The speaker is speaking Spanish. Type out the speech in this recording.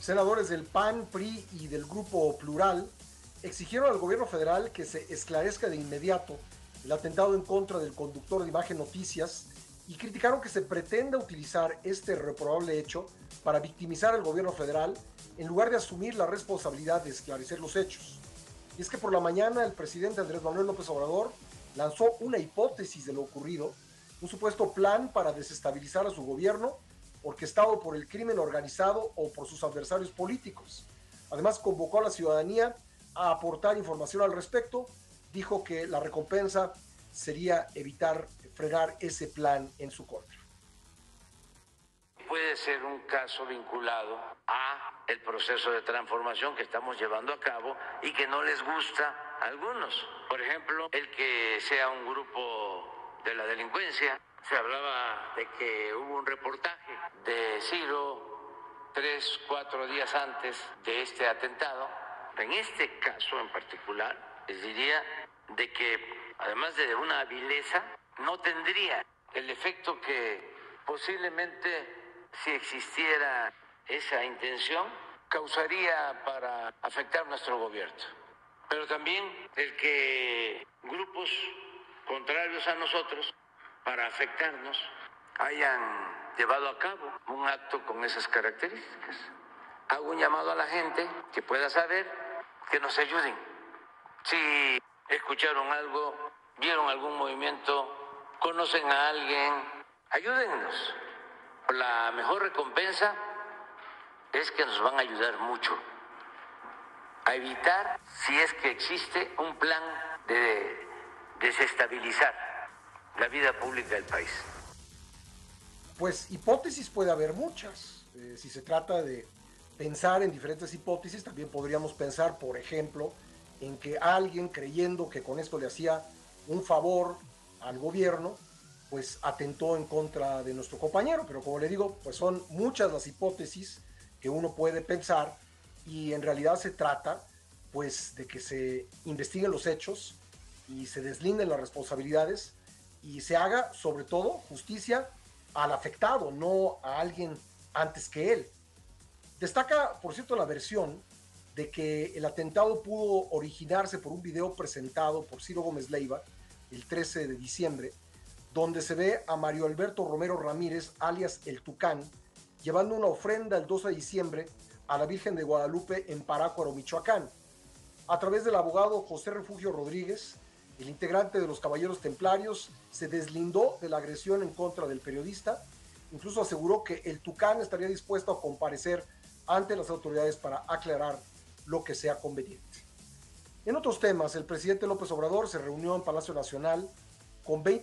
Senadores del PAN, PRI y del Grupo Plural exigieron al gobierno federal que se esclarezca de inmediato el atentado en contra del conductor de Imagen Noticias y criticaron que se pretenda utilizar este reprobable hecho para victimizar al gobierno federal en lugar de asumir la responsabilidad de esclarecer los hechos. Y es que por la mañana el presidente Andrés Manuel López Obrador lanzó una hipótesis de lo ocurrido, un supuesto plan para desestabilizar a su gobierno orquestado por el crimen organizado o por sus adversarios políticos. Además, convocó a la ciudadanía a aportar información al respecto. Dijo que la recompensa sería evitar frenar ese plan en su contra. Puede ser un caso vinculado a el proceso de transformación que estamos llevando a cabo y que no les gusta a algunos. Por ejemplo, el que sea un grupo de la delincuencia se hablaba de que hubo un reportaje de Ciro tres, cuatro días antes de este atentado. En este caso en particular, les diría de que además de una vileza, no tendría el efecto que posiblemente si existiera esa intención, causaría para afectar nuestro gobierno. Pero también el que grupos contrarios a nosotros para afectarnos hayan llevado a cabo un acto con esas características. Hago un llamado a la gente que pueda saber que nos ayuden. Si escucharon algo, vieron algún movimiento, conocen a alguien, ayúdennos. La mejor recompensa es que nos van a ayudar mucho a evitar si es que existe un plan de desestabilizar la vida pública del país? Pues hipótesis puede haber muchas. Eh, si se trata de pensar en diferentes hipótesis, también podríamos pensar, por ejemplo, en que alguien creyendo que con esto le hacía un favor al gobierno, pues atentó en contra de nuestro compañero. Pero como le digo, pues son muchas las hipótesis que uno puede pensar y en realidad se trata pues de que se investiguen los hechos y se deslinden las responsabilidades y se haga sobre todo justicia al afectado, no a alguien antes que él. Destaca, por cierto, la versión de que el atentado pudo originarse por un video presentado por Ciro Gómez Leiva el 13 de diciembre, donde se ve a Mario Alberto Romero Ramírez, alias El Tucán, llevando una ofrenda el 2 de diciembre a la Virgen de Guadalupe en Parácuaro, Michoacán. A través del abogado José Refugio Rodríguez, el integrante de los Caballeros Templarios se deslindó de la agresión en contra del periodista, incluso aseguró que el Tucán estaría dispuesto a comparecer ante las autoridades para aclarar lo que sea conveniente. En otros temas, el presidente López Obrador se reunió en Palacio Nacional con 20